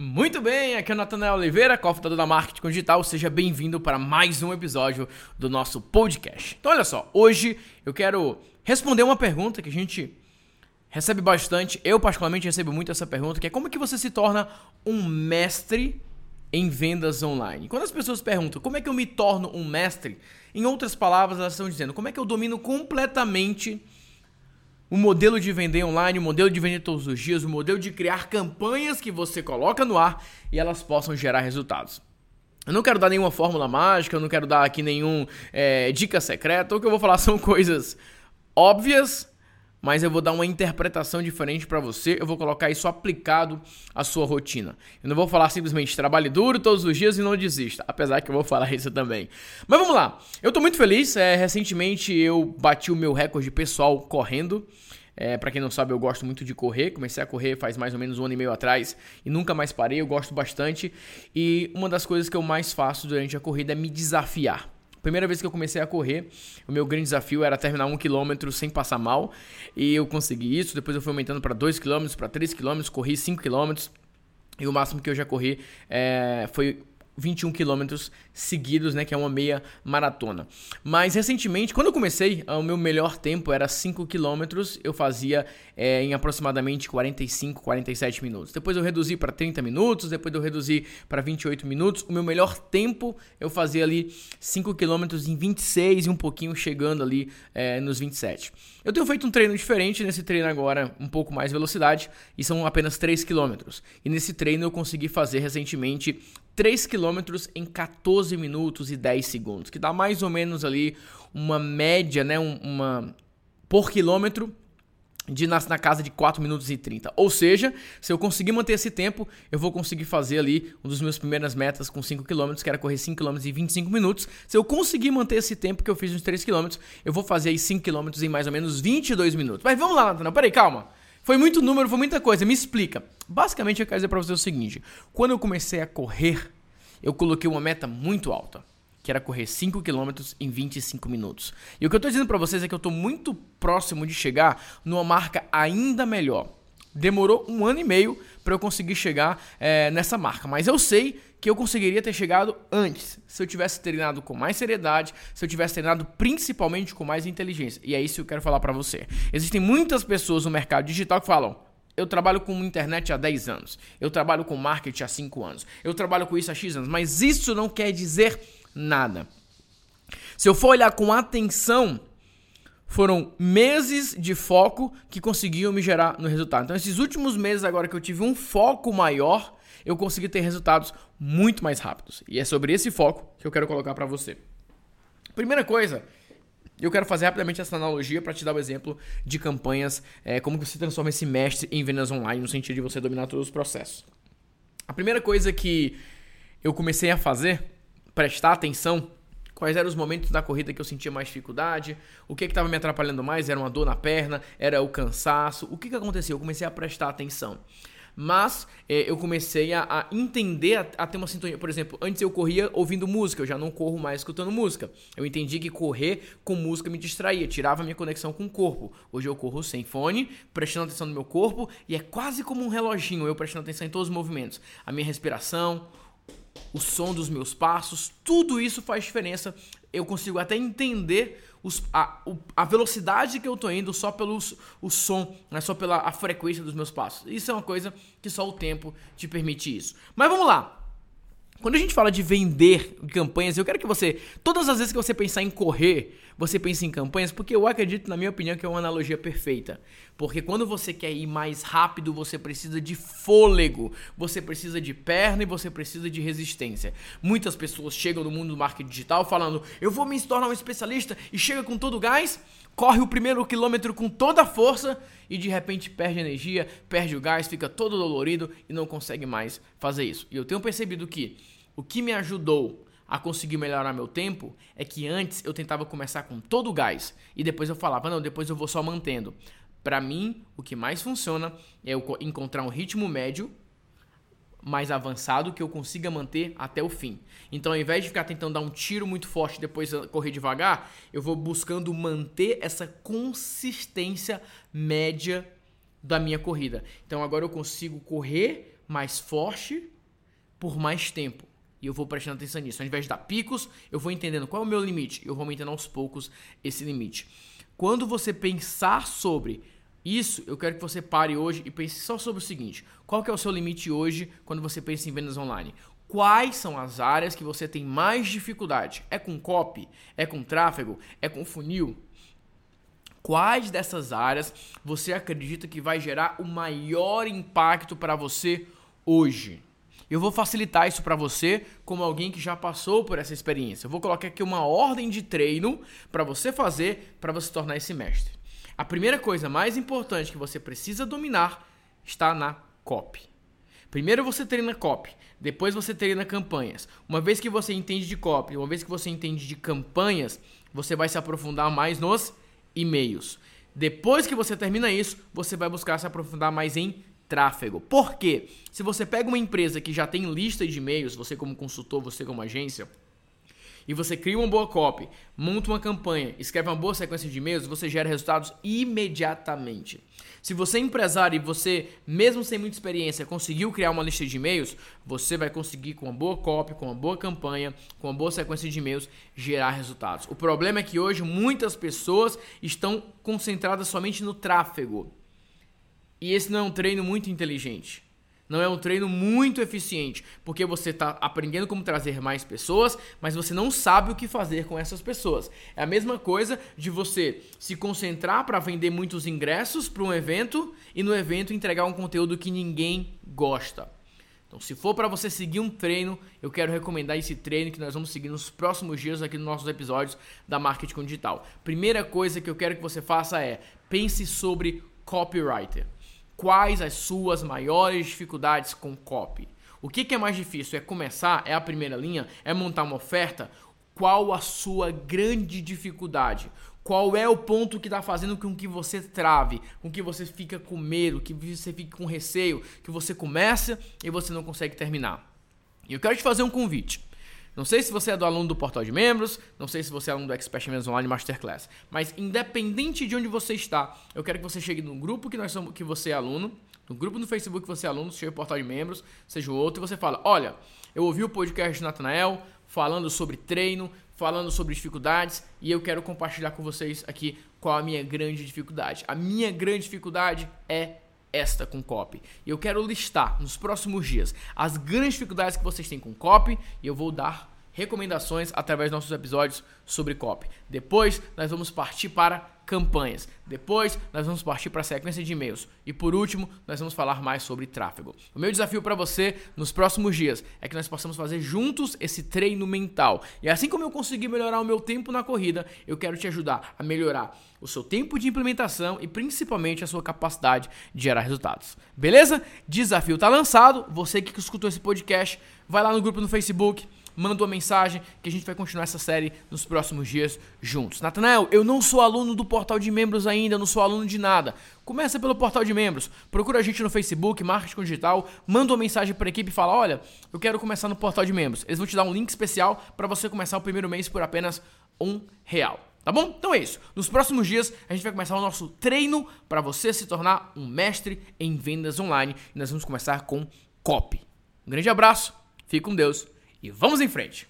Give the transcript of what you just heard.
Muito bem, aqui é o Natanael Oliveira, cofundador da Marketing Digital. Seja bem-vindo para mais um episódio do nosso podcast. Então, olha só, hoje eu quero responder uma pergunta que a gente recebe bastante. Eu, particularmente, recebo muito essa pergunta, que é como que você se torna um mestre em vendas online? Quando as pessoas perguntam como é que eu me torno um mestre, em outras palavras, elas estão dizendo como é que eu domino completamente o modelo de vender online, o modelo de vender todos os dias, o modelo de criar campanhas que você coloca no ar e elas possam gerar resultados. Eu não quero dar nenhuma fórmula mágica, eu não quero dar aqui nenhum é, dica secreta. O que eu vou falar são coisas óbvias, mas eu vou dar uma interpretação diferente para você. Eu vou colocar isso aplicado à sua rotina. Eu não vou falar simplesmente trabalhe duro todos os dias e não desista, apesar que eu vou falar isso também. Mas vamos lá. Eu tô muito feliz. É, recentemente eu bati o meu recorde pessoal correndo. É, para quem não sabe, eu gosto muito de correr. Comecei a correr faz mais ou menos um ano e meio atrás e nunca mais parei. Eu gosto bastante. E uma das coisas que eu mais faço durante a corrida é me desafiar. Primeira vez que eu comecei a correr, o meu grande desafio era terminar um quilômetro sem passar mal. E eu consegui isso. Depois eu fui aumentando para 2 km, para 3 km, corri 5 km. E o máximo que eu já corri é, foi 21 quilômetros seguidos, né, que é uma meia maratona. Mas recentemente, quando eu comecei, o meu melhor tempo era 5 quilômetros, eu fazia é, em aproximadamente 45, 47 minutos. Depois eu reduzi para 30 minutos, depois eu reduzi para 28 minutos. O meu melhor tempo eu fazia ali 5 quilômetros em 26 e um pouquinho chegando ali é, nos 27. Eu tenho feito um treino diferente nesse treino agora, um pouco mais velocidade, e são apenas 3 quilômetros. E nesse treino eu consegui fazer recentemente 3 em 14 minutos e 10 segundos, que dá mais ou menos ali uma média, né, uma por quilômetro de na, na casa de 4 minutos e 30. Ou seja, se eu conseguir manter esse tempo, eu vou conseguir fazer ali um dos meus primeiras metas com 5 km, que era correr 5 km em 25 minutos. Se eu conseguir manter esse tempo que eu fiz nos 3 km, eu vou fazer aí 5 km em mais ou menos 22 minutos. Mas vamos lá, Nathanael, peraí, calma. Foi muito número, foi muita coisa. Me explica. Basicamente, eu quero dizer para você o seguinte: quando eu comecei a correr, eu coloquei uma meta muito alta, que era correr 5 km em 25 minutos. E o que eu estou dizendo para vocês é que eu estou muito próximo de chegar numa marca ainda melhor. Demorou um ano e meio para eu conseguir chegar é, nessa marca, mas eu sei que eu conseguiria ter chegado antes, se eu tivesse treinado com mais seriedade, se eu tivesse treinado principalmente com mais inteligência. E é isso que eu quero falar para você. Existem muitas pessoas no mercado digital que falam: eu trabalho com internet há 10 anos, eu trabalho com marketing há 5 anos, eu trabalho com isso há X anos, mas isso não quer dizer nada. Se eu for olhar com atenção, foram meses de foco que conseguiam me gerar no resultado. Então, esses últimos meses, agora que eu tive um foco maior, eu consegui ter resultados muito mais rápidos. E é sobre esse foco que eu quero colocar para você. Primeira coisa, eu quero fazer rapidamente essa analogia para te dar o um exemplo de campanhas, é, como você transforma esse mestre em vendas online, no sentido de você dominar todos os processos. A primeira coisa que eu comecei a fazer, prestar atenção, quais eram os momentos da corrida que eu sentia mais dificuldade, o que estava me atrapalhando mais, era uma dor na perna, era o cansaço, o que, que aconteceu? Eu comecei a prestar atenção mas é, eu comecei a, a entender, a, a, ter uma sintonia. Por exemplo, antes eu corria ouvindo música, eu já não corro mais escutando música. Eu entendi que correr com música me distraía, tirava minha conexão com o corpo. Hoje eu corro sem fone, prestando atenção no meu corpo e é quase como um reloginho, eu prestando atenção em todos os movimentos. A minha respiração, o som dos meus passos, tudo isso faz diferença. Eu consigo até entender os, a, a velocidade que eu tô indo só pelo o som, não é só pela a frequência dos meus passos. Isso é uma coisa que só o tempo te permite isso. Mas vamos lá. Quando a gente fala de vender campanhas, eu quero que você, todas as vezes que você pensar em correr, você pense em campanhas, porque eu acredito, na minha opinião, que é uma analogia perfeita. Porque quando você quer ir mais rápido, você precisa de fôlego, você precisa de perna e você precisa de resistência. Muitas pessoas chegam no mundo do marketing digital falando: eu vou me tornar um especialista e chega com todo o gás, corre o primeiro quilômetro com toda a força e de repente perde energia, perde o gás, fica todo dolorido e não consegue mais fazer isso. E eu tenho percebido que o que me ajudou a conseguir melhorar meu tempo é que antes eu tentava começar com todo o gás e depois eu falava, não, depois eu vou só mantendo. Para mim, o que mais funciona é eu encontrar um ritmo médio mais avançado que eu consiga manter até o fim. Então, ao invés de ficar tentando dar um tiro muito forte e depois correr devagar, eu vou buscando manter essa consistência média da minha corrida. Então, agora eu consigo correr mais forte por mais tempo. E eu vou prestando atenção nisso. Ao invés de dar picos, eu vou entendendo qual é o meu limite. Eu vou aumentando aos poucos esse limite. Quando você pensar sobre isso, eu quero que você pare hoje e pense só sobre o seguinte: qual que é o seu limite hoje quando você pensa em vendas online? Quais são as áreas que você tem mais dificuldade? É com copy? É com tráfego? É com funil? Quais dessas áreas você acredita que vai gerar o maior impacto para você hoje? Eu vou facilitar isso para você como alguém que já passou por essa experiência. Eu vou colocar aqui uma ordem de treino para você fazer para você tornar esse mestre. A primeira coisa mais importante que você precisa dominar está na copy. Primeiro você treina copy, depois você treina campanhas. Uma vez que você entende de copy, uma vez que você entende de campanhas, você vai se aprofundar mais nos e-mails. Depois que você termina isso, você vai buscar se aprofundar mais em tráfego. Por quê? Se você pega uma empresa que já tem lista de e-mails, você como consultor, você como agência, e você cria uma boa copy, monta uma campanha, escreve uma boa sequência de e-mails, você gera resultados imediatamente. Se você é empresário e você, mesmo sem muita experiência, conseguiu criar uma lista de e-mails, você vai conseguir com uma boa copy, com uma boa campanha, com uma boa sequência de e-mails, gerar resultados. O problema é que hoje muitas pessoas estão concentradas somente no tráfego. E esse não é um treino muito inteligente. Não é um treino muito eficiente, porque você está aprendendo como trazer mais pessoas, mas você não sabe o que fazer com essas pessoas. É a mesma coisa de você se concentrar para vender muitos ingressos para um evento e no evento entregar um conteúdo que ninguém gosta. Então, se for para você seguir um treino, eu quero recomendar esse treino que nós vamos seguir nos próximos dias aqui nos nossos episódios da Marketing Digital. Primeira coisa que eu quero que você faça é pense sobre copywriter. Quais as suas maiores dificuldades com copy? O que, que é mais difícil? É começar? É a primeira linha? É montar uma oferta? Qual a sua grande dificuldade? Qual é o ponto que está fazendo com que você trave, com que você fica com medo, que você fique com receio, que você começa e você não consegue terminar? E eu quero te fazer um convite. Não sei se você é do aluno do portal de membros, não sei se você é aluno do Expert Members Online Masterclass, mas independente de onde você está, eu quero que você chegue no grupo que nós somos, que você é aluno, no grupo no Facebook que você é aluno, seja o portal de membros, seja o outro, e você fala: "Olha, eu ouvi o podcast de Natanael falando sobre treino, falando sobre dificuldades, e eu quero compartilhar com vocês aqui qual a minha grande dificuldade. A minha grande dificuldade é esta com copy. E eu quero listar nos próximos dias as grandes dificuldades que vocês têm com copy e eu vou dar recomendações através dos nossos episódios sobre copy. Depois nós vamos partir para campanhas. Depois, nós vamos partir para a sequência de e-mails. E por último, nós vamos falar mais sobre tráfego. O meu desafio para você nos próximos dias é que nós possamos fazer juntos esse treino mental. E assim como eu consegui melhorar o meu tempo na corrida, eu quero te ajudar a melhorar o seu tempo de implementação e principalmente a sua capacidade de gerar resultados. Beleza? Desafio está lançado. Você que escutou esse podcast, vai lá no grupo no Facebook manda uma mensagem que a gente vai continuar essa série nos próximos dias juntos. Natanael, eu não sou aluno do portal de membros ainda, não sou aluno de nada. Começa pelo portal de membros, procura a gente no Facebook, Marketing Digital, manda uma mensagem para a equipe e fala: Olha, eu quero começar no portal de membros. Eles vão te dar um link especial para você começar o primeiro mês por apenas um real. Tá bom? Então é isso. Nos próximos dias a gente vai começar o nosso treino para você se tornar um mestre em vendas online. E nós vamos começar com copy. Um grande abraço, fique com Deus e vamos em frente!